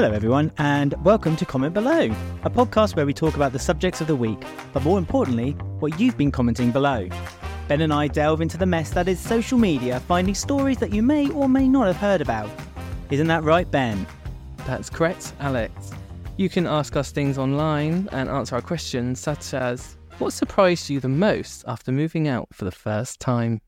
Hello, everyone, and welcome to Comment Below, a podcast where we talk about the subjects of the week, but more importantly, what you've been commenting below. Ben and I delve into the mess that is social media, finding stories that you may or may not have heard about. Isn't that right, Ben? That's correct, Alex. You can ask us things online and answer our questions, such as What surprised you the most after moving out for the first time?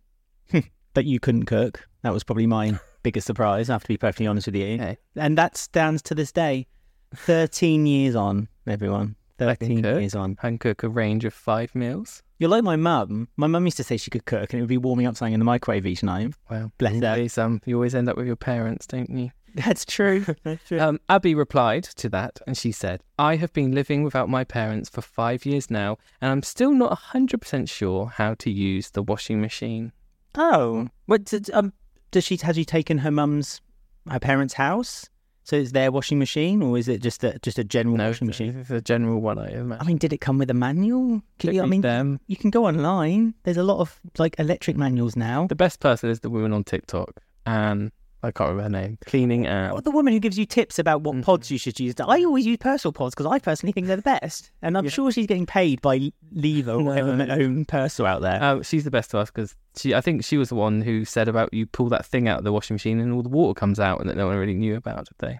That you couldn't cook. That was probably my biggest surprise, I have to be perfectly honest with you. Okay. And that stands to this day. 13 years on, everyone. I can 13 cook. years on. And cook a range of five meals. You're like my mum. My mum used to say she could cook and it would be warming up something in the microwave each night. Well, Bless her. always, um, you always end up with your parents, don't you? That's true. That's true. Um, Abby replied to that and she said, I have been living without my parents for five years now, and I'm still not 100% sure how to use the washing machine. Oh, what um, does she? Has she taken her mum's, her parents' house? So it's their washing machine, or is it just a just a general No, washing machine? it's a general one, I I mean, did it come with a manual? Can you- I mean, them. you can go online. There's a lot of like electric manuals now. The best person is the woman on TikTok, and I can't remember her name. Cleaning out. Or the woman who gives you tips about what Mhm. pods you should use. I always use personal pods because I personally think they're the best, and I'm Yeah. sure she's getting paid by Lever or whatever No. own Persil out there. Um, she's the best to us because she. I think she was the one who said about you pull that thing out of the washing machine and all the water comes out, and that no one really knew about, did they?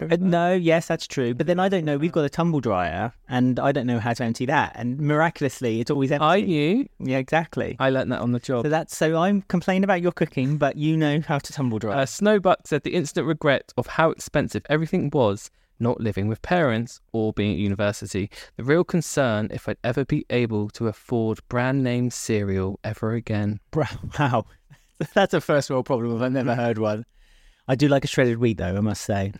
Uh, no, yes, that's true. But then I don't know. We've got a tumble dryer, and I don't know how to empty that. And miraculously, it's always empty. I knew. Yeah, exactly. I learned that on the job. So that's so I'm complaining about your cooking, but you know how to tumble dry. Uh, Snowbuck said the instant regret of how expensive everything was not living with parents or being at university. The real concern if I'd ever be able to afford brand name cereal ever again. Wow, that's a first world problem. if I've never heard one. I do like a shredded wheat though. I must say,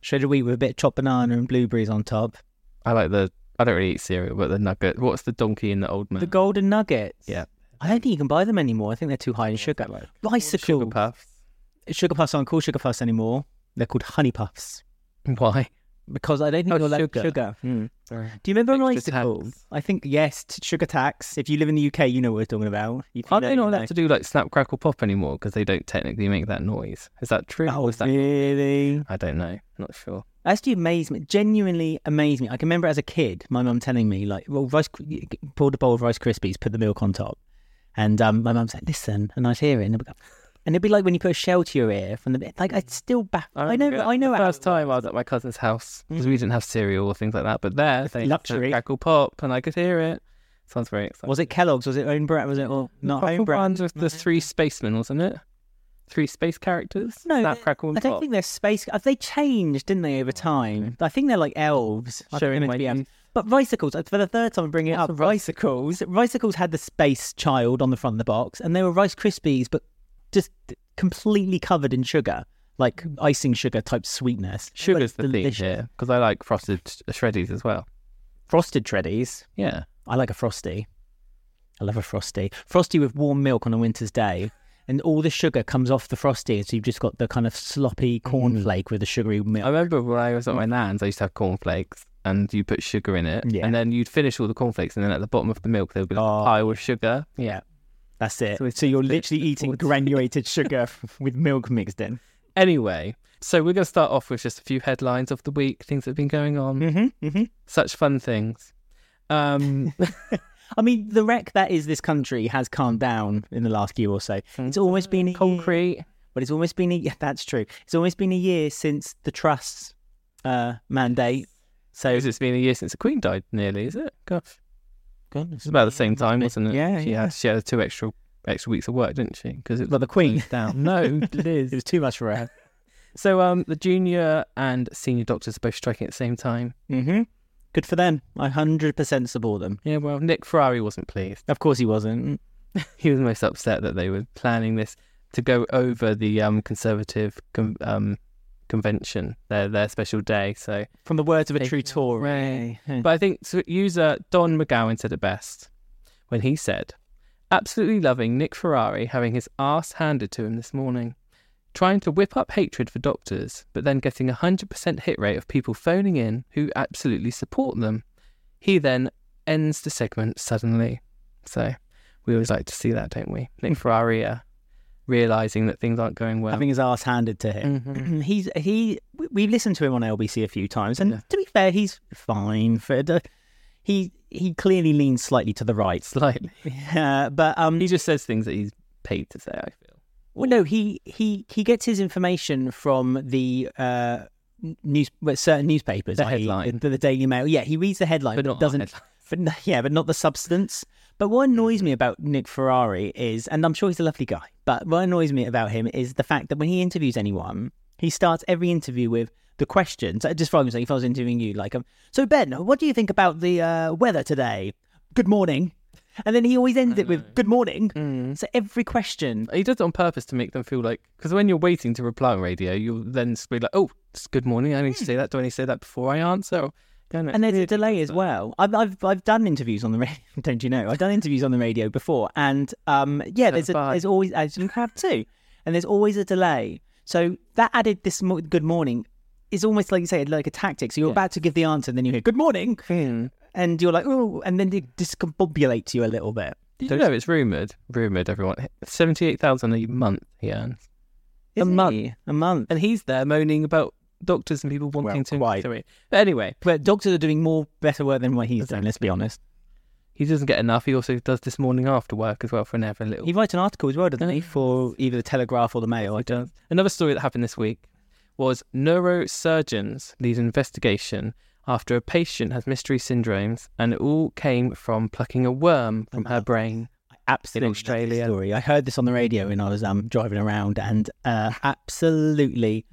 shredded wheat with a bit of chopped banana and blueberries on top. I like the. I don't really eat cereal, but the nugget. What's the donkey in the old man? The golden nuggets. Yeah. I don't think you can buy them anymore. I think they're too high in sugar. Like Bicycle. sugar puffs. Sugar puffs aren't called sugar puffs anymore. They're called honey puffs Why? because I don't think Oh, allowed sugar. sugar. Hmm. Do you remember Extra Icicle? tax. I think yes, t- sugar tax. If you live in the UK, you know what we're talking about. You Are know, they not you allowed to do like snap crackle pop anymore because they don't technically make that noise? Is that true? Oh, is that... really? I don't know. Not sure. Actually, amazed me. Genuinely amazed me. I can remember as a kid, my mum telling me like, "Well, rice, poured a bowl of Rice Krispies, put the milk on top," and um, my mum said, "Listen," and I'd hear it, and it'd, be, and it'd be like when you put a shell to your ear from the like. I'd still back. I, know. I know. The first time I was at my cousin's house because we didn't have cereal or things like that, but there they Luxury. crackle pop and I could hear it. Sounds very exciting. Was it Kellogg's? Was it own brand? Was it or not own brand? ones with the three spacemen, wasn't it? Three space characters. No, snap crackle and I don't pop. think they're space. uh, They changed, didn't they, over time? I think they're like elves. I think they're Showing my to elves. But Ricicles, uh, for the third time I'm bringing it What's up, a Ricicles. Ricicles had the space child on the front of the box, and they were Rice Krispies, but just completely covered in sugar, like mm. icing sugar type sweetness. Sugar's the thing delicious. here because I like frosted uh, shreddies as well. Frosted Shreddies. Yeah. I like a Frosty. I love a Frosty. Frosty with warm milk on a winter's day. And all the sugar comes off the frosty, so you've just got the kind of sloppy mm. cornflake with the sugary milk. I remember when I was at my nan's, I used to have cornflakes and you put sugar in it. Yeah. And then you'd finish all the cornflakes and then at the bottom of the milk there would be like Oh. a pile of sugar. Yeah, that's it. So So, you're literally eating granulated sugar with milk mixed in. Anyway, so we're going to start off with just a few headlines of the week, things that have been going on. Mm-hmm, mm-hmm. Such fun things. Um, I mean, the wreck that is this country has calmed down in the last year or so. It's almost been a year, concrete. but it's almost been a yeah, that's true. It's almost been a year since the Truss's uh, mandate. So it's been a year since the Queen died, nearly, is it? Gosh, goodness, it's about the same time, wasn't it? Yeah, she yeah. had she had two extra extra weeks of work, didn't she? Because it But the Queen, down. No, it is. it was too much for her. So um, the junior and senior doctors are both striking at the same time. Mm-hmm. Good for them. I hundred percent support them. Yeah, well, Nick Ferrari wasn't pleased. Of course, he wasn't. He was most upset that they were planning this to go over the um, conservative um, convention, their their special day. So, From the words of a Taking true it Tory. but I think so user Don McGowan said it best when he said, "Absolutely loving Nick Ferrari having his ass handed to him this morning." Trying to whip up hatred for doctors, but then getting a 100% hit rate of people phoning in who absolutely support them. He then ends the segment suddenly. So we always like to see that, don't we? Nick Ferrari uh, realizing that things aren't going well. having his ass handed to him. Mhm. He's he. we've listened to him on LBC a few times, and Yeah. to be fair, he's fine. For the, he he clearly leans slightly to the right, Slightly. uh, but um, He just says things that he's paid to say, I feel. Well, no, he he he gets his information from the uh, news, certain newspapers, The i.e. headline. the, the Daily Mail. Yeah, he reads the headline, But but, not doesn't. headline. But yeah, but not the substance. But what annoys me about Nick Ferrari is, and I'm sure he's a lovely guy, but what annoys me about him is the fact that when he interviews anyone, he starts every interview with the questions. uh, Just for example, if I was interviewing you, like, um, so Ben, what do you think about the uh, weather today? Good morning. And then he always ends it with good morning. Mm. So every question He does it on purpose to make them feel like because when you're waiting to reply on radio, you'll then be like, "Oh, it's good morning. I need to say that. Do I need to say that before I answer?" Or, yeah, no, Hmm. And there's a delay as well. I've, I've I've done interviews on the radio. Don't you know? I've done interviews on the radio before, and um, yeah, there's a, there's always as you have too, and there's always a delay. So that added this mo- good morning is almost like you say like a tactic. So you're Yeah. about to give the answer, and then you hear good morning, Hmm. and you're like oh, and then it discombobulates you a little bit. Did you know it's rumored? Rumored, everyone. Seventy-eight thousand a month he earns, A Isn't month. he? a month. and he's there moaning about doctors and people wanting Well, to. quite. Sorry. But anyway, But doctors are doing more better work than what he's done. Let's be honest. he doesn't get enough. He also does this morning after work as well for never little. He writes an article as well, doesn't he, for either the Telegraph or the Mail? I don't. Another story that happened this week was neurosurgeons lead an investigation after a patient has mystery syndromes, and it all came from plucking a worm from her brain. absolutely love this Australia. story. I heard this on the radio when I was um, driving around, and uh, absolutely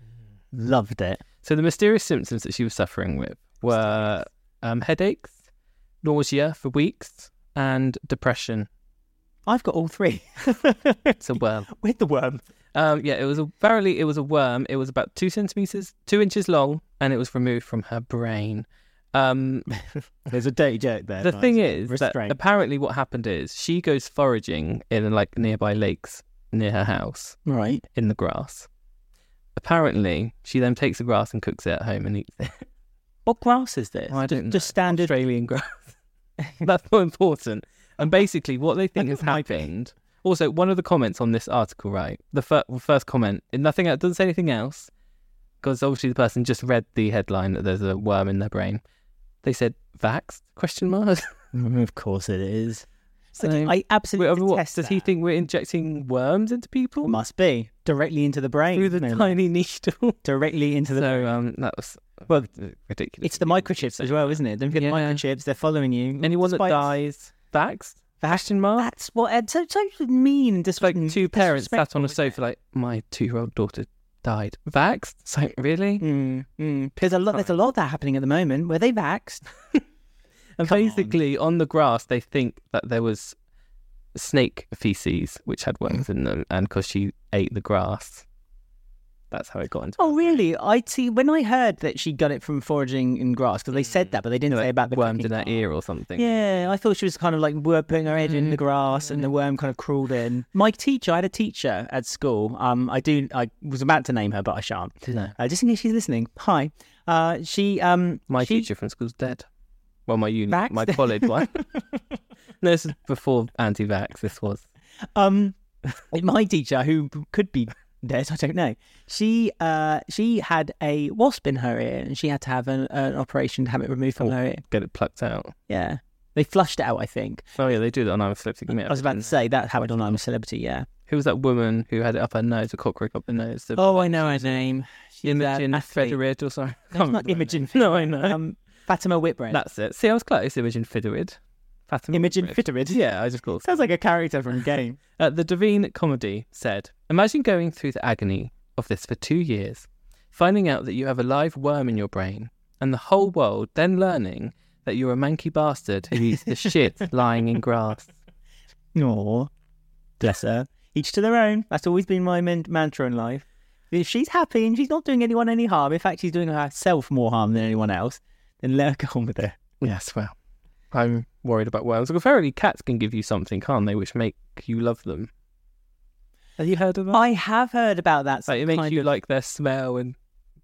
loved it. So the mysterious symptoms that she was suffering with were um, headaches, nausea for weeks, and depression. I've got all three It's a worm. with the worm. Um, yeah, it was apparently it was a worm. It was about two centimeters, two inches long, and it was removed from her brain. Um, There's a dirty joke there. the Nice. thing is that apparently what happened is she goes foraging in like nearby lakes near her house right? in the grass. Apparently, she then takes the grass and cooks it at home and eats it. What grass is this? I just, don't just know. standard. Australian grass. That's not important. And basically, what they think has thought it might be. happened. Also, one of the comments on this article, right? The fir- first comment, nothing else, doesn't say anything else, because obviously the person just read the headline that there's a worm in their brain. They said vaxxed? Question mark. Of course it is. Like, So- I absolutely Wait, what, does he think we're injecting worms into people Must be directly into the brain. through the no, tiny needle? directly into the. so um, that was Well, ridiculous. it's the microchips as well, isn't it? Don't forget the microchips. They're following you. Anyone that Despite- dies vaxxed? Question mark. That's what. It's so, so mean and It's like two parents sat on a disrespectful, isn't it? sofa, like my two-year-old daughter died. Vaxxed? It's like really? Mm, mm. There's a lot. There's a lot of that happening at the moment. Were they vaxxed? And Come basically, on. the grass, they think that there was snake feces which had worms in them, and because she ate the grass, that's how it got into. Oh, really? I see. When I heard that she got it from foraging in grass, because they said that, but they didn't say about the worms in her ear or something. Yeah, I thought she was kind of like putting her head in the Mm. grass, and the worm kind of crawled in. My teacher, I had a teacher at school. Um, I do. I was about to name her, but I shan't. No. Uh, just in case she's listening. Hi. Uh, she um, My she, teacher from school's dead. Well, my uni, my college one. no, this is before anti-vax. This was. Um, my teacher, who could be dead, I don't know. She uh, she had a wasp in her ear, and she had to have an, an operation to have it removed from Oh. her ear. Get it plucked out. Yeah, they flushed it out. I think. Oh yeah, they do that on I'm a Celebrity. I was about to say that happened on I'm a Celebrity. Yeah. Who was that woman who had it up her nose, a cockroach up her nose? The Oh, I know her name. She's Imogen athlete. Featherid or sorry. No, not Imogen. No, I know. Um, Fatima Whitbread. That's it. See, I was close. Imogen Featherid. Fatima Imogen. Fitterid. Yeah, I just called. Sounds like a character from a game. Uh, the Davine comedy said, Imagine going through the agony of this for two years, finding out that you have a live worm in your brain, and the whole world then learning that you're a manky bastard who eats the shit lying in grass. Aw. Bless her. Each to their own. That's always been my man- mantra in life. If she's happy and she's not doing anyone any harm, in fact, she's doing herself more harm than anyone else, then let her go on with it. Yes, well, I'm worried about worms. Well, apparently, cats can give you something, can't they, which make you love them. Have you heard of that? I have heard about that. like, it makes you of- like their smell and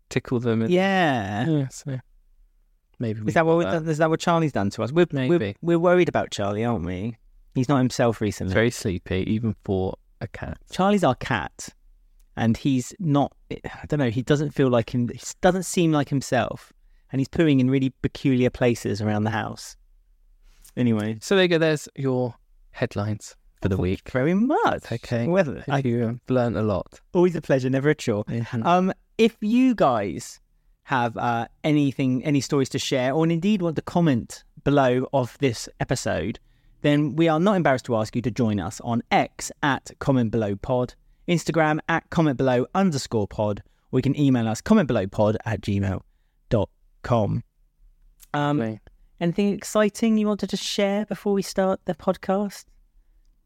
tickle them. And, Yeah. yeah. So maybe Is that what we- is that what Charlie's done to us? We're, we're Maybe. we're worried about Charlie, aren't we? He's not himself recently. Very sleepy, even for a cat. Charlie's our cat, and he's not. I don't know. He doesn't feel like him. He doesn't seem like himself, and he's pooing in really peculiar places around the house. Anyway, So there you go. There's your headlines for the week. very much. Okay. Whether I, you um, learned a lot. always a pleasure, never a chore. Um, if you guys have uh, anything, any stories to share, or indeed want to comment below of this episode, then we are not embarrassed to ask you to join us on X at comment below pod, Instagram at comment below underscore pod, or you can email us comment below pod at gmail.com. Um, anything exciting you wanted to share before we start the podcast?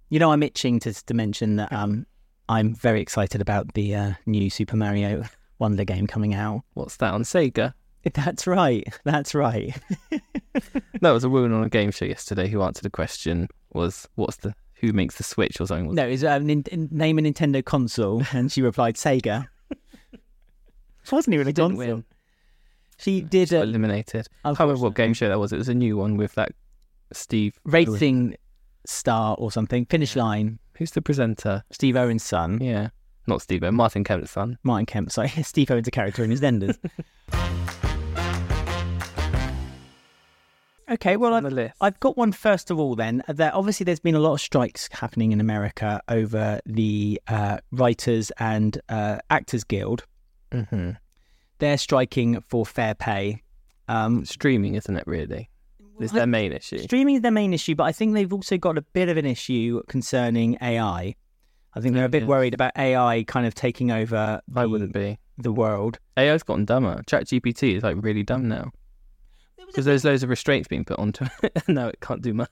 You know, I'm itching to, to mention that um, I'm very excited about the uh, new Super Mario Wonder game coming out. What's that on Sega? That's right. That's right. That was a woman on a game show yesterday who answered a question was what's the who makes the Switch or something. No, it's uh, nin- name a Nintendo console, and she replied Sega. It wasn't even a She didn't console. win. She did a eliminated. I can't remember what game show that was. It was a new one with that Steve. racing star or something. Finish line. Who's the presenter? Steve Owen's son, Yeah, not Steve. O, Martin Kemp's son. Martin Kemp. Sorry, Steve Owen's a character in EastEnders. okay, well, I've. I've got one first of all. Then that obviously there's been a lot of strikes happening in America over the uh, writers and uh, actors guild. hmm They're striking for fair pay. Um, Streaming, isn't it? Really, is their main issue. Streaming is their main issue, but I think they've also got a bit of an issue concerning AI. I think they're a bit Yes. worried about AI kind of taking over the, I wouldn't be. the world. AI's gotten dumber. ChatGPT is like really dumb now because there's loads of restraints being put onto it. and now it can't do much.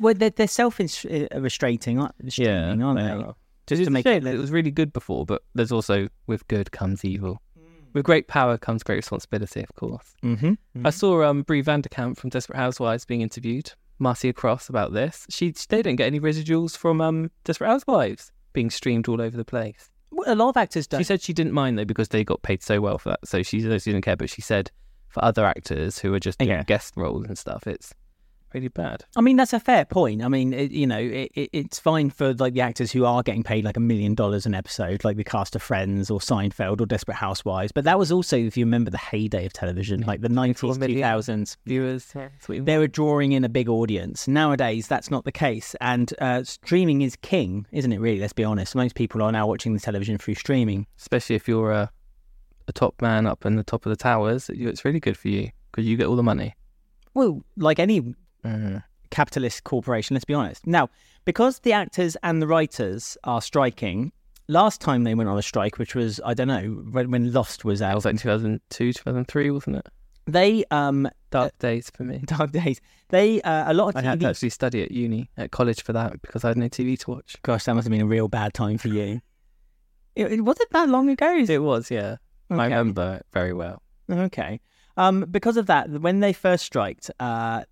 Well, they're, they're self-restraining, aren't, restraining, aren't they? are. Just It's to make it, it was really good before, but there's also with good comes evil. With great power comes great responsibility, of course. hmm I saw um, Bree Van de Kamp from Desperate Housewives being interviewed, Marcia Cross, about this. She they didn't get any residuals from um, Desperate Housewives being streamed all over the place. Well, a lot of actors don't. She said she didn't mind though because they got paid so well for that, so she she didn't care. But she said for other actors who are just doing Yeah. guest roles and stuff, it's really bad. I mean, that's a fair point. I mean, it, you know, it, it, it's fine for like the actors who are getting paid like a million dollars an episode, like the cast of Friends or Seinfeld or Desperate Housewives. But that was also, if you remember, the heyday of television, like the nineties, two thousands. Viewers, you They were drawing in a big audience. Nowadays, that's not the case, and uh, streaming is king, isn't it? Really, let's be honest. Most people are now watching the television through streaming. especially if you're a, a top man up in the top of the towers. It's really good for you because you get all the money. Well, like any Mm-hmm. capitalist corporation, let's be honest. Now, because the actors and the writers are striking, last time they went on a strike, which was, I don't know, when, when Lost was out, was like 2002, 2003, wasn't it? they, um, Dark days for me. Dark Days, they, uh, a lot of I had to actually study at uni, at college for that because I had no TV to watch. gosh, that must have been a real bad time for you. it, it- wasn't that long ago? It? It was, yeah. I remember it very well. Okay. Um, because of that, when they first striked, uh,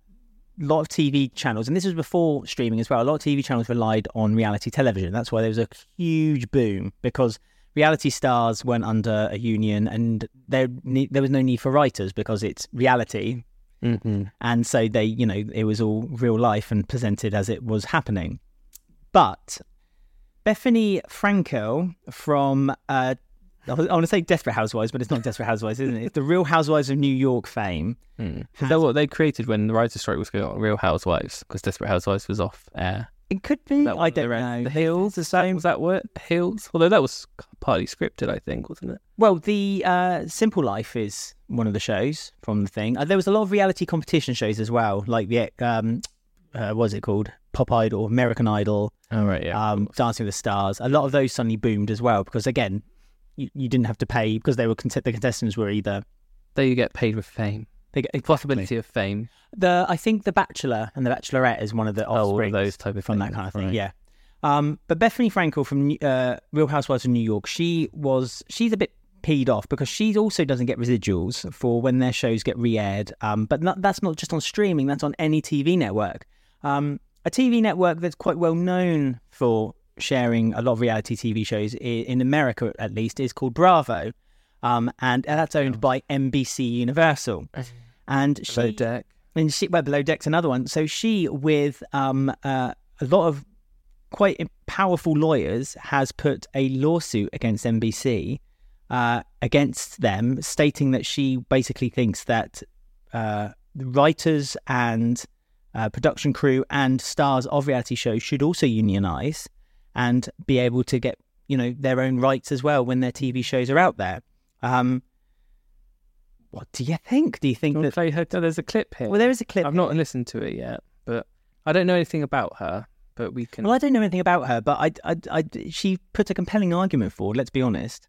a lot of TV channels, and this was before streaming as well, a lot of TV channels relied on reality television. That's why there was a huge boom because reality stars went under a union and there, there was no need for writers because it's reality. Mm-hmm. And so they, you know, it was all real life and presented as it was happening. But Bethenny Frankel from, uh, I want to say Desperate Housewives, but it's not Desperate Housewives, isn't it? It's the Real Housewives of New York fame. Mm. Is that what they created when the writer's strike was going on? Real Housewives, because Desperate Housewives was off air. It could be. I don't the, know. The Hills, is that, was that what? Hills? Although that was partly scripted, I think, wasn't it? Well, the uh, Simple Life is one of the shows from the thing. Uh, there was a lot of reality competition shows as well, like the um, uh, what's it called? Pop Idol, American Idol, Oh, right, yeah. um, Dancing with the Stars. A lot of those suddenly boomed as well because again, you, you didn't have to pay because they were the contestants were either there you get paid with fame. they get, Possibility of fame. The I think the Bachelor and the Bachelorette is one of the Oh, offspring of those type of from that kind of thing. right. Yeah. Um, but Bethenny Frankel from uh, Real Housewives of New York, she was she's a bit peed off because she also doesn't get residuals for when their shows get re-aired. Um, but not, that's not just on streaming; that's on any TV network. Um, a TV network that's quite well known for sharing a lot of reality TV shows in America, at least, is called Bravo, um, and that's owned by NBC Universal. And Below she, deck. and she well below deck's another one so she with um uh, a lot of quite powerful lawyers has put a lawsuit against NBC uh, against them, stating that she basically thinks that uh, writers and uh, production crew and stars of reality shows should also unionize and be able to get you know their own rights as well when their TV shows are out there. Um, what do you think? Do you think Can we that? play her? There's a clip here. Well, there is a clip. I've not listened to it yet, but I don't know anything about her. But we can. Well, I don't know anything about her, but I, I, I, she put a compelling argument forward. Let's be honest.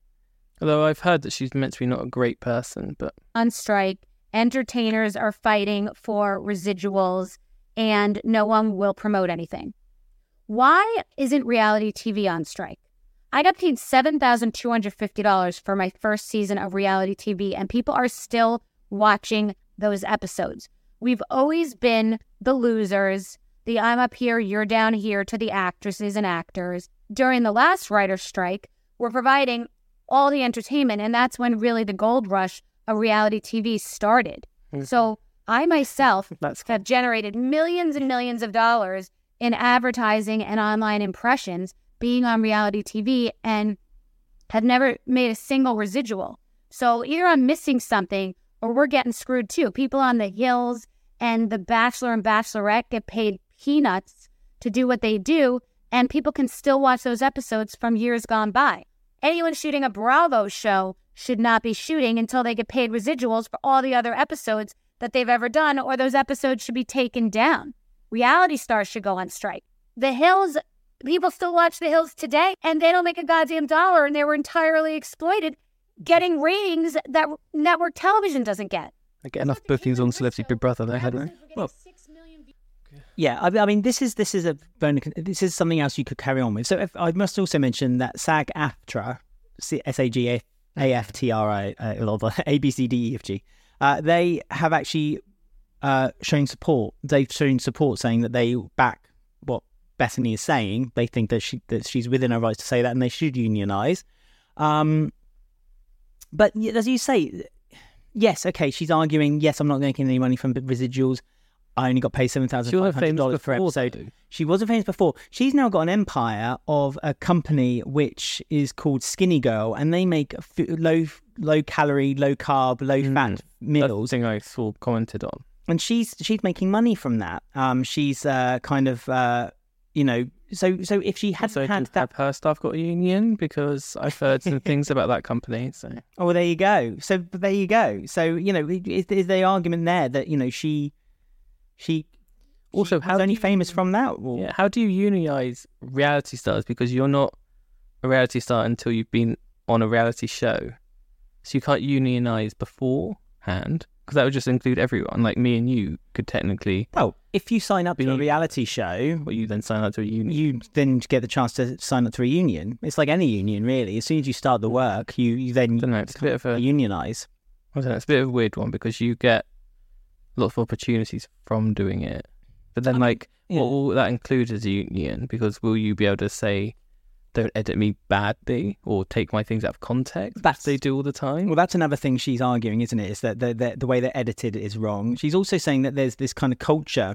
Although I've heard that she's meant to be not a great person, but on strike. Entertainers are fighting for residuals and no one will promote anything. Why isn't reality TV on strike? I got paid $7,250 for my first season of reality TV, and people are still watching those episodes. We've always been the losers, the I'm up here, you're down here to the actresses and actors. During the last writer's strike, we're providing all the entertainment, and that's when really the gold rush of reality TV started. Mm-hmm. So I myself that's have generated millions and millions of dollars in advertising and online impressions being on reality TV and have never made a single residual. So either I'm missing something or we're getting screwed too. People on the hills and the Bachelor and Bachelorette get paid peanuts to do what they do, and people can still watch those episodes from years gone by. Anyone shooting a Bravo show should not be shooting until they get paid residuals for all the other episodes that they've ever done, or those episodes should be taken down. Reality stars should go on strike. The Hills, people still watch The Hills today, and they don't make a goddamn dollar, and they were entirely exploited, getting ratings that network television doesn't get. I get enough bookings on Celebrity Big Brother there, hadn't Well, Yeah, I, I mean, this is this is a. This is something else you could carry on with. So if, I must also mention that SAG-AFTRA, S A G A F T R I, uh, A B C D E F G, uh, they have actually uh, shown support. They've shown support, saying that they back what Bethenny is saying. They think that she that she's within her rights to say that, and they should unionize. Um, but as you say, yes, okay, she's arguing. Yes, I'm not making any money from residuals. I only got paid seven thousand five hundred dollars per episode. though. She wasn't famous before. She's now got an empire of a company which is called Skinny Girl, and they make f- low low calorie, low carb, low Mm. fat That's the meals, thing I saw commented on. And she's she's making money from that. Um, she's uh, kind of uh, you know, so so if she hadn't So had have that, her staff got a union because I've heard some things about that company. So oh, well, there you go. So but there you go. So you know, is, is the argument there that you know she she Also, how only you- famous from that? Or, yeah, how do you unionize reality stars? Because you're not a reality star until you've been on a reality show, so you can't unionize beforehand because that would just include everyone. Like me and you could technically, Well, if you sign up to a reality show, but you then sign up to a union. you then get the chance to sign up to a union. It's like any union, really. As soon as you start the work, you, you then I don't know. It's a bit of a unionize. I don't know, it's a bit of a weird one because you get lots of opportunities from doing it. But then, um, like, yeah. what will that include as a union? Because will you be able to say, don't edit me badly or take my things out of context? That's- they do all the time. Well, that's another thing she's arguing, isn't it? Is that the, the, the way they're edited is wrong. She's also saying that there's this kind of culture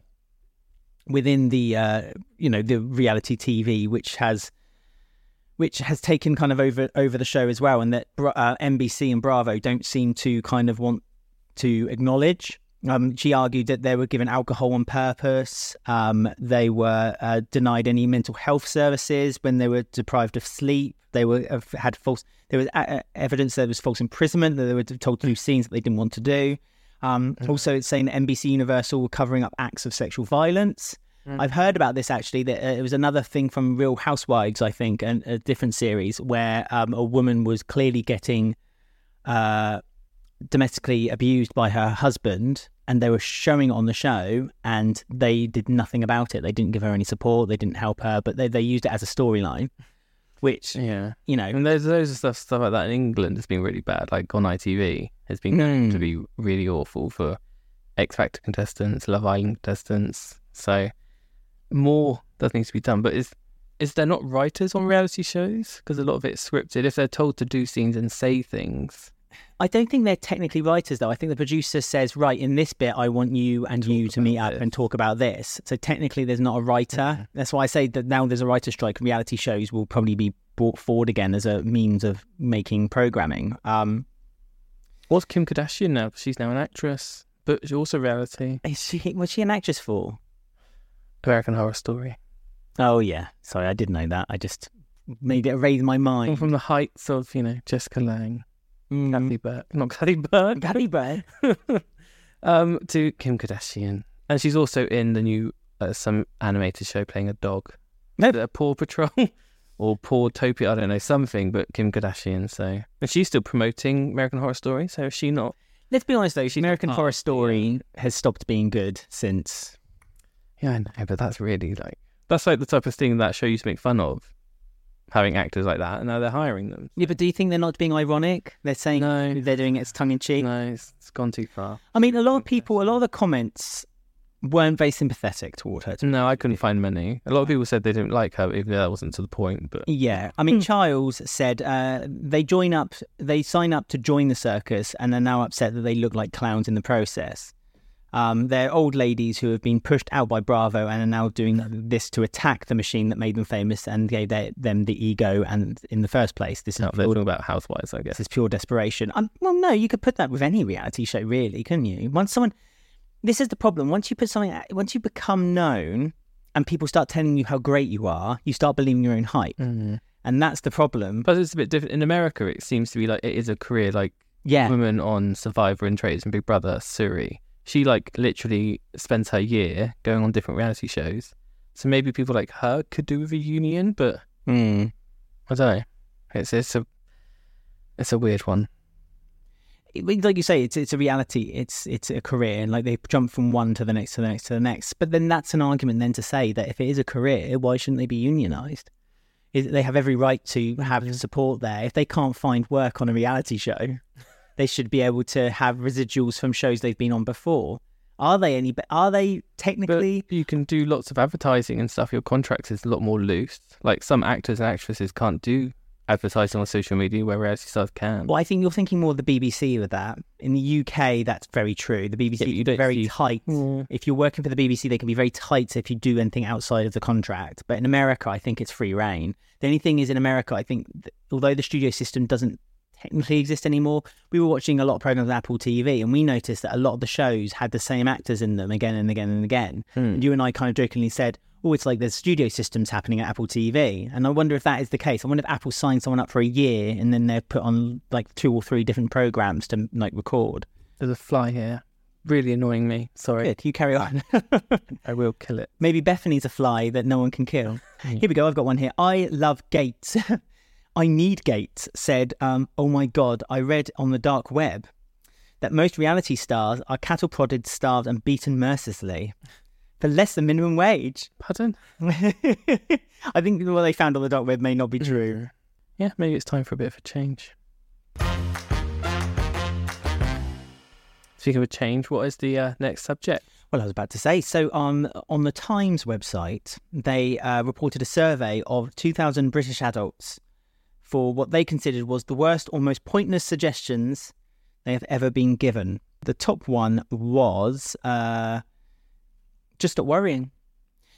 within the, uh, you know, the reality TV, which has which has taken kind of over over the show as well, and that uh, NBC and Bravo don't seem to kind of want to acknowledge. Um, she argued that they were given alcohol on purpose. Um, they were uh, denied any mental health services when they were deprived of sleep. They were have had false. There was uh, evidence there was false imprisonment. That they were told to do scenes that they didn't want to do. Um, Also, it's saying that NBC Universal were covering up acts of sexual violence. I've heard about this actually. That uh, it was another thing from Real Housewives, I think, and a different series where um, a woman was clearly getting uh, domestically abused by her husband, and they were showing it on the show, and they did nothing about it. They didn't give her any support. They didn't help her, but they they used it as a storyline, which yeah. you know. And there's loads of stuff, stuff like that in England has been really bad. Like on ITV has been Mm. to be really awful for X Factor contestants, Love Island contestants. So more does need to be done. But is is there not writers on reality shows? Because a lot of it's scripted. If they're told to do scenes and say things, I don't think they're technically writers though. I think the producer says, right, in this bit, I want you and you to meet up this. and talk about this. So technically, there's not a writer. That's why I say that now there's a writer strike. Reality shows will probably be brought forward again as a means of making programming. Um, What's Kim Kardashian now? She's now an actress, but she's also reality. is she was she an actress for? American Horror Story. Oh yeah, sorry, I didn't know that. I just made it raise my mind. from the heights of, you know, Jessica Lange, Mm. Kathy Burke, not Kathy Burke, Gabby Bird. um, to Kim Kardashian. And she's also in the new, uh, some animated show playing a dog. Uh, Paw Patrol or Paw Topia, I don't know, something, but Kim Kardashian. So, and she's still promoting American Horror Story, so is she not? Let's be honest though, American part Horror Story has stopped being good since. Yeah, I know, but that's really like, that's like the type of thing that show used to make fun of, having actors like that, and now they're hiring them. Yeah, but do you think they're not being ironic? They're saying No. they're doing it as tongue in cheek. No, it's, it's gone too far. I mean, a lot of people, a lot of the comments weren't very sympathetic toward her. No, I couldn't find many. A lot of people said they didn't like her, even though that wasn't to the point. But Yeah, I mean, Childs said uh, they join up, they sign up to join the circus, and they're now upset that they look like clowns in the process. Um, they're old ladies who have been pushed out by Bravo and are now doing this to attack the machine that made them famous and gave their, them the ego. And in the first place, this is no, they're talking about housewives, I This guess. is pure desperation. Um, well, no, you could put that with any reality show, really, couldn't you? Once someone, this is the problem. Once you put something, once you become known, and people start telling you how great you are, you start believing your own hype, and that's the problem. But it's a bit different in America. It seems to be like it is a career. Like Yeah, woman on Survivor and Traitors and Big Brother, Suri. She like literally spends her year going on different reality shows. So maybe people like her could do with a union, but Mm. I don't know. It's it's a it's a weird one. Like you say, it's it's a reality. It's it's a career, and like they jump from one to the next to the next to the next. But then that's an argument then to say that if it is a career, why shouldn't they be unionized? Is they have every right to have support there. If they can't find work on a reality show, they should be able to have residuals from shows they've been on before. Are they any? Are they But technically? you can do lots of advertising and stuff. Your contract is a lot more loose. Like some actors and actresses can't do advertising on social media, where reality stars can. Well, I think you're thinking more of the BBC with that. In the UK, that's very true. The BBC Yeah, you is very see- tight. Mm. If you're working for the BBC, they can be very tight if you do anything outside of the contract. But in America, I think it's free reign. The only thing is, in America, I think th- although the studio system doesn't technically exist anymore, we were watching a lot of programs on Apple TV, and we noticed that a lot of the shows had the same actors in them again and again and again. Hmm. And you and I kind of jokingly said, "Oh, it's like there's studio systems happening at Apple TV," and I wonder if that is the case. I wonder if Apple signed someone up for a year and then they're put on like two or three different programs to like record. There's a fly here, really annoying me. Sorry, Good, you carry on. I will kill it. Maybe Bethenny's a fly that no one can kill. Hmm. Here we go. I've got one here. I love Gates. I need Gates said, um, "Oh my God! I read on the dark web that most reality stars are cattle prodded, starved, and beaten mercilessly for less than minimum wage." Pardon? I think what they found on the dark web may not be true. Yeah, maybe it's time for a bit of a change. Speaking of a change, what is the uh, next subject? Well, I was about to say. So, on on the Times website, they uh, reported a survey of 2,000 British adults for what they considered was the worst or most pointless suggestions they have ever been given. The top one was uh, just stop worrying.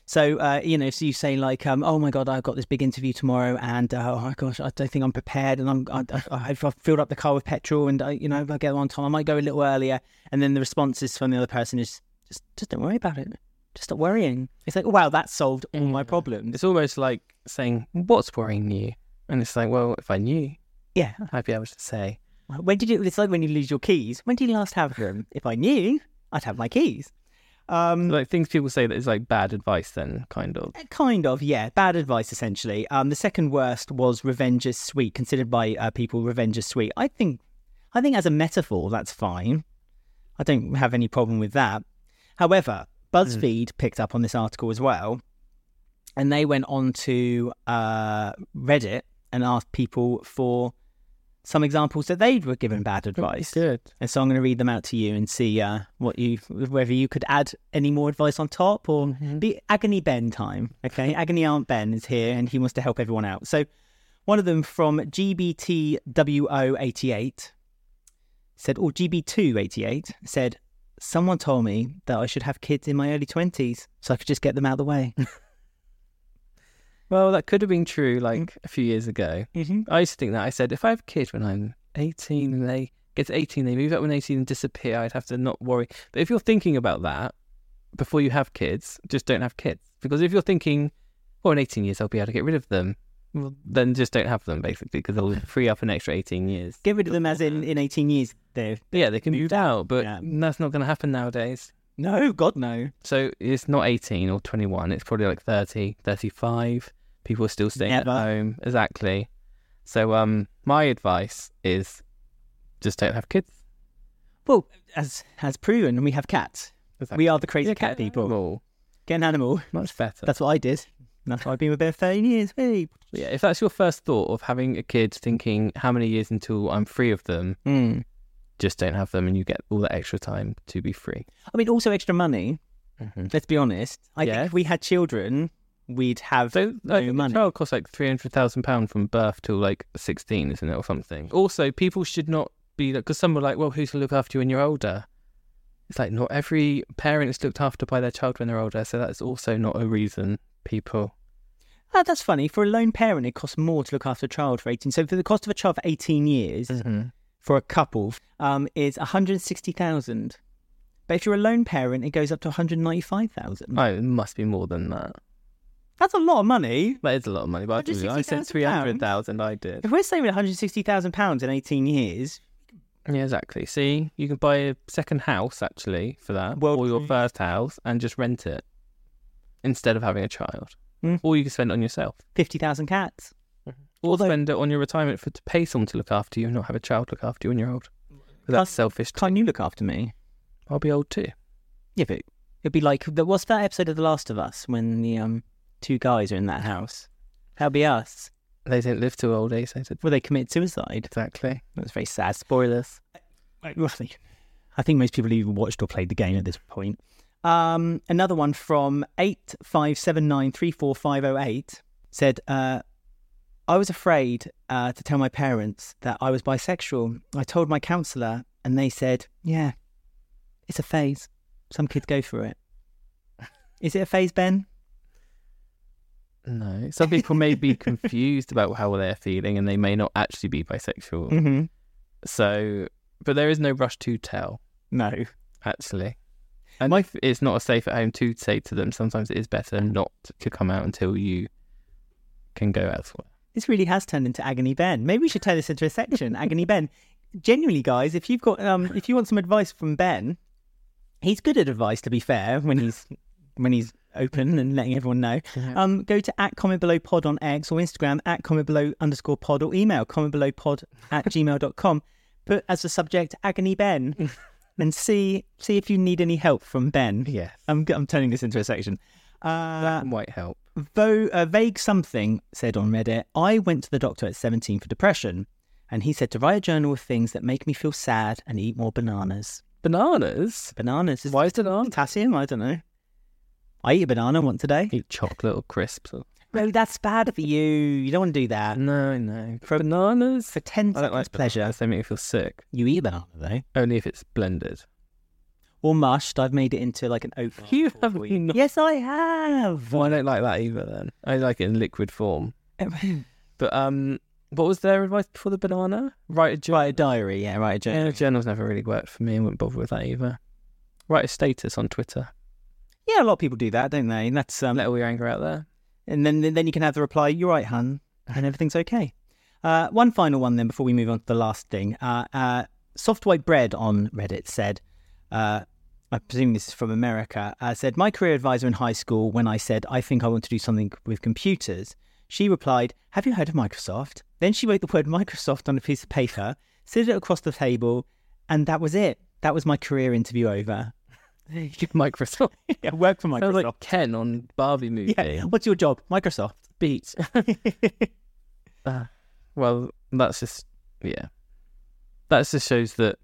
So, uh, you know, so you say like, um, "Oh my God, I've got this big interview tomorrow, and uh, oh my gosh, I don't think I'm prepared, and I'm I, I, I've I've filled up the car with petrol, and I, you know, if I get on time, I might go a little earlier." And then the responses from the other person is, "Just, just don't worry about it. Just stop worrying." It's like, "Wow, that solved all my problems." It's almost like saying, What's worrying you? And it's like, Well, if I knew, Yeah. I'd be able to say. When did you? It's like when you lose your keys. When did you last have them? If I knew, I'd have my keys. Um, Like things people say that is like bad advice, then, kind of. Kind of, yeah. Bad advice, essentially. Um, the second worst was "revenge is sweet," considered by uh, people "revenge is sweet." I think, I think as a metaphor, that's fine. I don't have any problem with that. However, BuzzFeed picked up on this article as well, and they went on to uh, Reddit and asked people for some examples that they were given bad advice. Good. And so I'm going to read them out to you and see uh, what you whether you could add any more advice on top or Mhm. be agony Ben time. Okay, agony Aunt Ben is here and he wants to help everyone out. So one of them from GBTWO88 said, or GB288 said, someone told me that I should have kids in my early 20s so I could just get them out of the way. Well, that could have been true like a few years ago. mm-hmm. I used to think that. I said, if I have a kid when I'm 18 and they get to 18, they move up when 18 and disappear, I'd have to not worry. But if you're thinking about that before you have kids, just don't have kids. Because if you're thinking, well, in 18 years, I'll be able to get rid of them, well, then just don't have them, basically, because they'll free up an extra 18 years. Get rid of them as in, in 18 years. But yeah, they can move out, but Yeah. that's not going to happen nowadays. No, God, no. So it's not 18 or 21. It's probably like 30, 35. People are still staying Never. at home. Exactly. So um, my advice is just don't have kids. Well, as as proven, we have cats. Exactly. We are the crazy Yeah, cat get people. animal. Get an animal. Much better. That's what I did. That's why I've been with her 13 years. Hey. Yeah, if that's your first thought of having a kid, thinking how many years until I'm free of them, Mm. just don't have them, and you get all that extra time to be free. I mean, also extra money. Mm-hmm. Let's be honest. I think if we had children, we'd have So no like, a money. child costs like three hundred thousand pound from birth till like sixteen, isn't it, or something? Also, people should not be because some are like, well, who's gonna look after you when you're older? It's like not every parent is looked after by their child when they're older, so that's also not a reason. People, Ah, that's funny. For a lone parent, it costs more to look after a child for 18. So for the cost of a child for 18 years, Mm-hmm. for a couple, um, is 160,000. But if you're a lone parent, it goes up to 195,000. oh, it must be more than that. That's a lot of money. That is a lot of money, but I told you, I said three hundred thousand. I did. If we're saving 160,000 pounds in 18 years, Yeah, exactly. See, you can buy a second house actually for that, Well, or your first house, and just rent it instead of having a child. Mm. Or you can spend it on yourself. 50,000 cats. Or Although- spend it on your retirement for to pay someone to look after you and not have a child look after you when you're old. But that's selfish. too. Can't you look after me? I'll be old too. Yeah, but it'd be like the- what's that episode of The Last of Us when the um two guys are in that house? That'll be us. They don't live to old age. They said Well, they commit suicide. exactly. That's very sad. Spoilers. I think, I think most people have even watched or played the game at this point. Um, another one from eight five seven nine three four five zero eight said, uh, "I was afraid uh, to tell my parents that I was bisexual. I told my counsellor, and they said, yeah, it's a phase. Some kids go through it. Is it a phase, Ben? No, some people may be confused about how they're feeling, and they may not actually be bisexual. Mm-hmm. So, but there is no rush to tell. No. actually. And if it's not a safe at home to say to them, sometimes it is better not to come out until you can go elsewhere. This really has turned into Agony Ben. Maybe we should turn this into a section, Agony Ben. Genuinely, guys, if you've got um, if you want some advice from Ben, he's good at advice. To be fair, when he's when he's open and letting everyone know, um, go to at comment below pod on X or Instagram at comment below underscore pod or email comment below pod at gmail.com. Put as the subject Agony Ben and see see if you need any help from Ben. Yeah, I'm I'm turning this into a section. Uh, That might help. Though uh, Vague Something said on Reddit, I went to the doctor at 17 for depression, and he said to write a journal of things that make me feel sad and eat more bananas. Bananas? Bananas is Why is it on? potassium? I don't know. I eat a banana once a day. Eat chocolate or crisps. Or... No, that's bad for you. You don't want to do that. No, no. For bananas? For 10 I don't like pleasure, bananas. They make me feel sick. you eat a banana though. Only if it's blended. Or mushed. I've made it into like an oat. You you. not- Yes, I have. Well, I don't like that either then. I like it in liquid form. But um, what was their advice before the banana? Write a journal. Write a diary. Yeah, write a Yeah, journal. journals never really worked for me. I wouldn't bother with that either. Write a status on Twitter. Yeah, a lot of people do that, don't they? And That's um, Let all your anger out there. and then then you can have the reply, "You're right, hun," and everything's okay. Uh, one final one then before we move on to the last thing. Uh, uh, Soft White Bread on Reddit said, uh, I presume this is from America, uh, said, My career advisor in high school, when I said, I think I want to do something with computers, she replied, Have you heard of Microsoft? Then she wrote the word Microsoft on a piece of paper, slid it across the table, and that was it. That was my career interview over. Microsoft. I work for Sounds Microsoft. like Ken on Barbie movie. yeah. What's your job? Microsoft. Beats. Uh, well, that's just yeah. That just shows that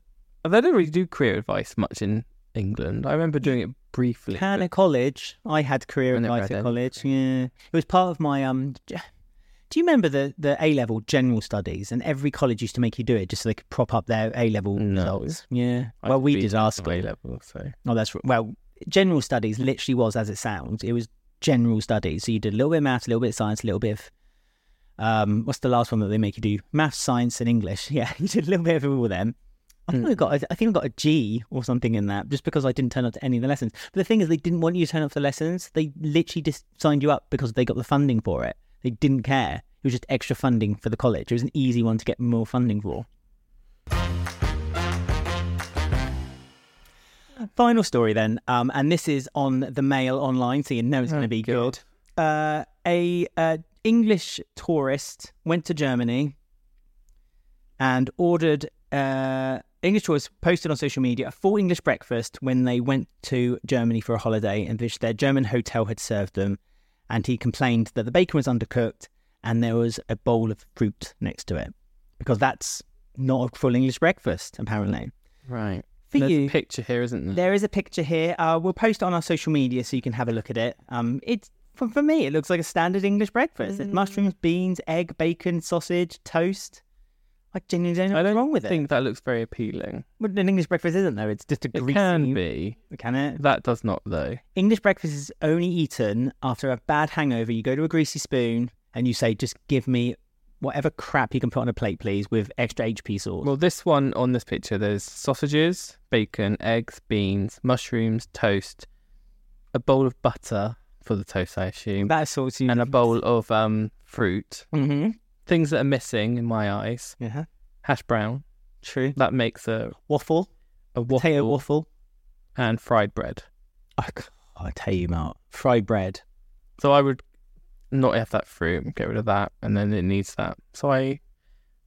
they don't really do career advice much in England. I remember doing it briefly. Can at college, I had career advice at college. Yeah, it was part of my um. Do you remember the, the A level general studies? And every college used to make you do it just so they could prop up their A level No. results. Yeah. I well, we did our A level, so Oh, that's well. General studies literally was as it sounds. It was general studies. So you did a little bit of maths, a little bit of science, a little bit of um, what's the last one that they make you do? Maths, science, and English. Yeah, you did a little bit of all of them. I think I got. I think I got a G or something in that just because I didn't turn up to any of the lessons. But the thing is, they didn't want you to turn up for the lessons. They literally just signed you up because they got the funding for it. They didn't care. It was just extra funding for the college. It was an easy one to get more funding for. Final story then, um, and this is on the Mail online, so you know it's going to be good. Uh, a uh, English tourist went to Germany and ordered uh, English tourists posted on social media a full English breakfast when they went to Germany for a holiday, in which their German hotel had served them. And he complained that the bacon was undercooked and there was a bowl of fruit next to it because that's not a full English breakfast, apparently. right. For There's you, a picture here, isn't there? there is a picture here. Uh, we'll post it on our social media so you can have a look at it. Um, it's for, for me, it looks like a standard English breakfast. There's mushrooms, beans, egg, bacon, sausage, toast. I genuinely don't know I what's don't wrong with it. Think that looks very appealing. But an English breakfast isn't though. It's just a It greasy. can be. Can it? That does not though. English breakfast is only eaten after a bad hangover. You go to a greasy spoon and you say, "Just give me whatever crap you can put on a plate, please, with extra HP sauce." Well, this one on this picture, there's sausages, bacon, eggs, beans, mushrooms, toast, a bowl of butter for the toast, I assume, that's of and a bowl of um fruit. Mm-hmm. Things that are missing in my eyes: Yeah, hash brown. true. That makes a Waffle, a waffle potato waffle. and fried bread. I tell you, Mark, fried bread. So I would not have that fruit, get rid of that, and then it needs that. So I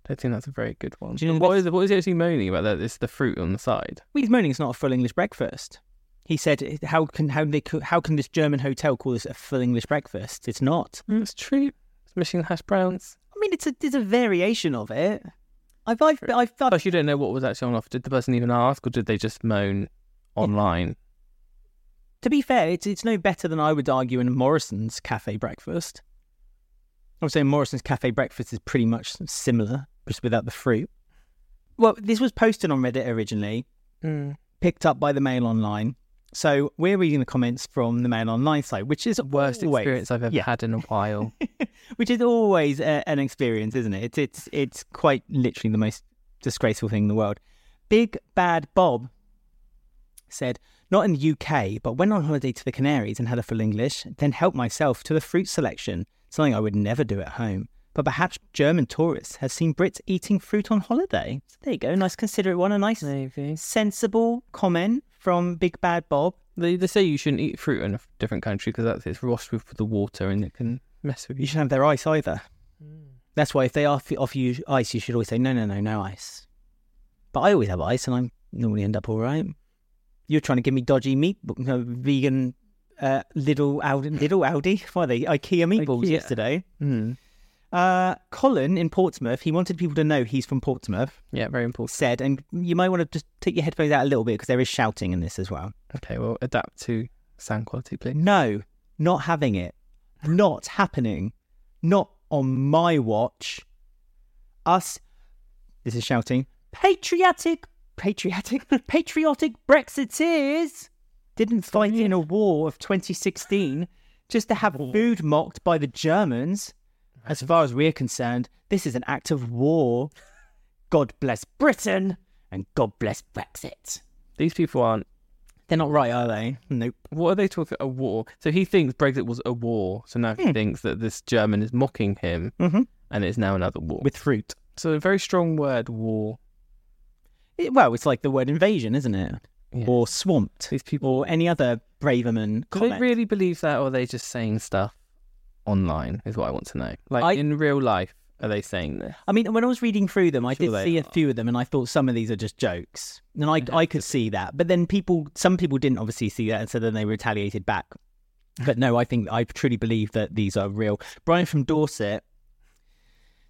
don't think that's a very good one. Do you know what is what is he actually moaning about? That it's the fruit on the side. Well, he's moaning it's not a full English breakfast. He said, "How can how they how can this German hotel call this a full English breakfast? It's not. Mm, it's true. It's missing the hash browns. I mean, it's a it's a variation of it. I've I've, I've, I've Plus, you don't know what was actually on offer. Did the person even ask, or did they just moan online? to be fair, it's it's no better than I would argue in Morrison's cafe breakfast. I would say Morrison's cafe breakfast is pretty much similar, just without the fruit. Well, this was posted on Reddit originally, hmm. picked up by the Mail Online. So we're reading the comments from the Mail Online site, which is the Worst always, experience I've ever Yeah. had in a while. which is always a, an experience, isn't it? It's it's it's quite literally the most disgraceful thing in the world. Big Bad Bob said, "Not in the UK, but went on holiday to the Canaries and had a full English. Then helped myself to the fruit selection, something I would never do at home. But perhaps German tourists have seen Brits eating fruit on holiday. So there you go, nice considerate one, a nice Maybe sensible comment from Big Bad Bob. they they say you shouldn't eat fruit in a different country because that's it's washed with the water and it can mess with You you. shouldn't have their ice either. That's why if they offer, offer you ice, you should always say, no, no, no, no ice. But I always have ice and I normally end up all right. You're trying to give me dodgy meat, no, vegan uh, little Audi, little Audi, what are they, IKEA meatballs IKEA. yesterday. Mm. Uh, Colin in Portsmouth, he wanted people to know he's from Portsmouth, Yeah, very important. said, and you might want to just take your headphones out a little bit because there is shouting in this as well. Okay, well, adapt to sound quality, please. No, not having it. Not happening. Not on my watch. Us, this is shouting, patriotic, patriotic, patriotic Brexiteers didn't fight in a war of 2016 just to have food mocked by the Germans. As far as we're concerned, this is an act of war. God bless Britain and God bless Brexit. These people aren't. They're not right, are they? Nope. What are they talking? A war. So he thinks Brexit was a war. So now he thinks that this German is mocking him, Mhm. and it's now another war. With fruit. so a very strong word, war. It- well, it's like the word invasion, isn't it? Yeah. Or swamped, These people. or any other Braverman Do comment. they really believe that, or are they just saying stuff online? Is what I want to know. Like I- in real life, are they saying this? I mean, when I was reading through them, I Sure did see a few of them, and I thought some of these are just jokes, and I I could see that. But then people, some people didn't obviously see that, and so then they retaliated back. But no, I think I truly believe that these are real. Brian from Dorset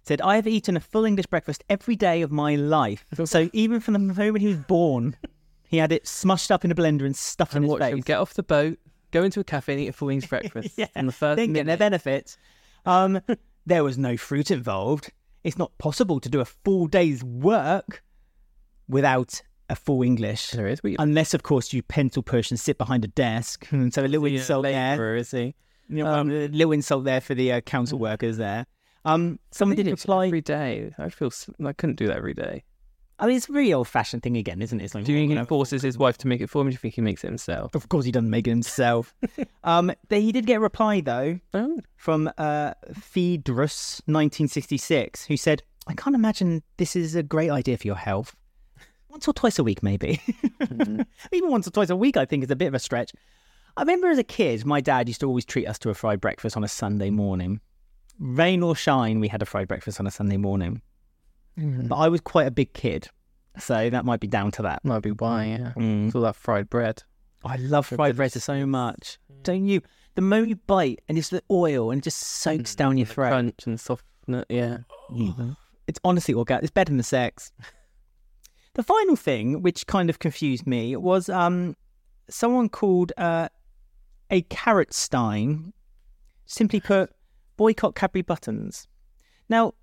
said, "I have eaten a full English breakfast every day of my life. So even from the moment he was born, he had it smushed up in a blender and stuffed And in his face." them get off the boat, go into a cafe, and eat a full English breakfast. yeah, on the first then get their benefits. Um, there was no fruit involved. It's not possible to do a full day's work without a full English. There is. We, Unless, of course, you pencil push and sit behind a desk. And so a little insult there. is he? You know, um, a little insult there for the uh, council workers there. Um, someone did did it reply. every day. I feel I couldn't do that every day. I mean, it's a really old fashioned thing again, isn't it? It's like, Do you think he forces his wife to make it for him? Do you think he makes it himself? Of course, he doesn't make it himself. um, they, he did get a reply though Oh, from uh, Phaedrus, 1966, who said, "I can't imagine this is a great idea for your health. Once or twice a week, maybe. Even once or twice a week, I think is a bit of a stretch. I remember as a kid, my dad used to always treat us to a fried breakfast on a Sunday morning. Rain or shine, we had a fried breakfast on a Sunday morning. But I was quite a big kid, so that might be down to that. might be why. Yeah, Mm. it's all that fried bread. I love For a fried bread so much. Don't you? The moment you bite and it's the oil and it just soaks down your The throat. crunch and soft. Yeah. Mm. It's honestly orgasm. It's better than sex. The final thing, which kind of confused me, was um, someone called uh, a carrot stein. Simply put, boycott Cadbury buttons. Now,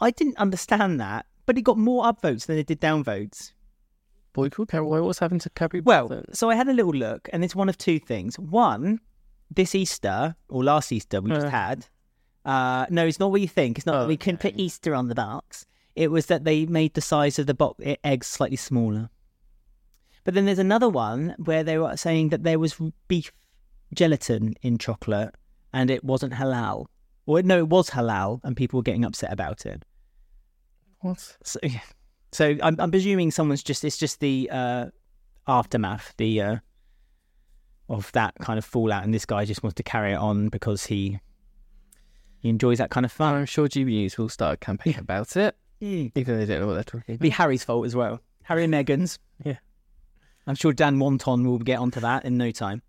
I didn't understand that, but it got more upvotes than it did downvotes. Boycott Carol. What's happened to Cadbury? Well, so I had a little look, and it's one of two things. One, this Easter or last Easter we just Uh. had. Uh, no, it's not what you think. It's not Oh, that we couldn't put. Easter on the box. It was that they made the size of the box eggs slightly smaller. But then there's another one where they were saying that there was beef gelatin in chocolate and it wasn't halal. Or no, it was halal, and people were getting upset about it. What? So, yeah. so I'm, I'm presuming someone's just it's just the uh, aftermath, the uh, of that kind of fallout, and this guy just wants to carry it on because he he enjoys that kind of fun. I'm sure GB News will start a campaign about it, It'd even though they don't know what they're talking be. Harry's fault as well. Harry and Meghan's. Yeah. I'm sure Dan Wootton will get onto that in no time.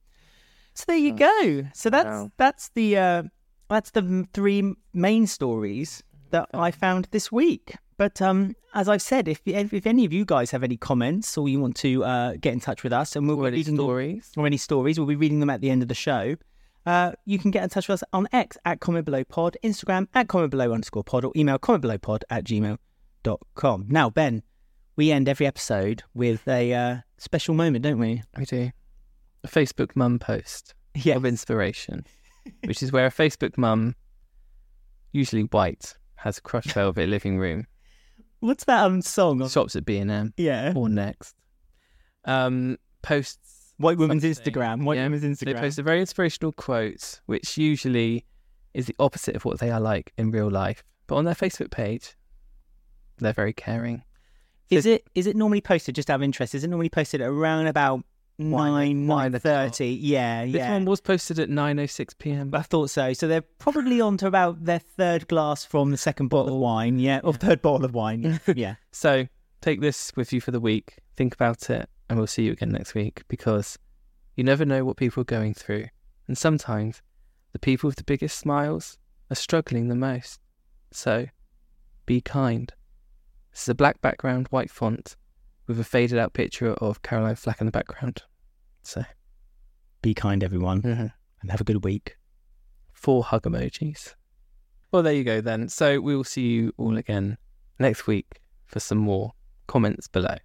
So there you go. So that's Wow. that's the uh, that's the three main stories that I found this week. But um, as I've said, if if any of you guys have any comments or you want to uh, get in touch with us, and we'll Or be any reading them- stories. or any stories, we'll be reading them at the end of the show. Uh, you can get in touch with us on X at comment below pod, Instagram at comment below underscore pod, or email comment below pod at gmail.com. Now, Ben, we end every episode with a uh, special moment, don't we? We do. A Facebook mum post Yeah. of inspiration, which is where a Facebook mum, usually white, has a crushed velvet living room, What's that um, song? Shops at B&M yeah. or Next, um, posts White Woman's something. Instagram. White Yeah. Woman's They Instagram. post a very inspirational quote, which usually is the opposite of what they are like in real life. But on their Facebook page, they're very caring. Is it is it normally posted just out of interest? Is it normally posted around about nine nine nine thirty? Yeah, yeah. This yeah. one was posted at 9.06 p.m. I thought so. So they're probably on to about their third glass from the second bottle of wine. Yeah, or third bottle of wine. Yeah. So take this with you for the week, think about it, and we'll see you again next week because you never know what people are going through. And sometimes the people with the biggest smiles are struggling the most. So be kind. This is a black background, white font, with a faded out picture of Caroline Flack in the background. So, Be kind, everyone, mm-hmm. and have a good week. four hug emojis. Well, there you go then. So we will see you all again next week for some more comments below.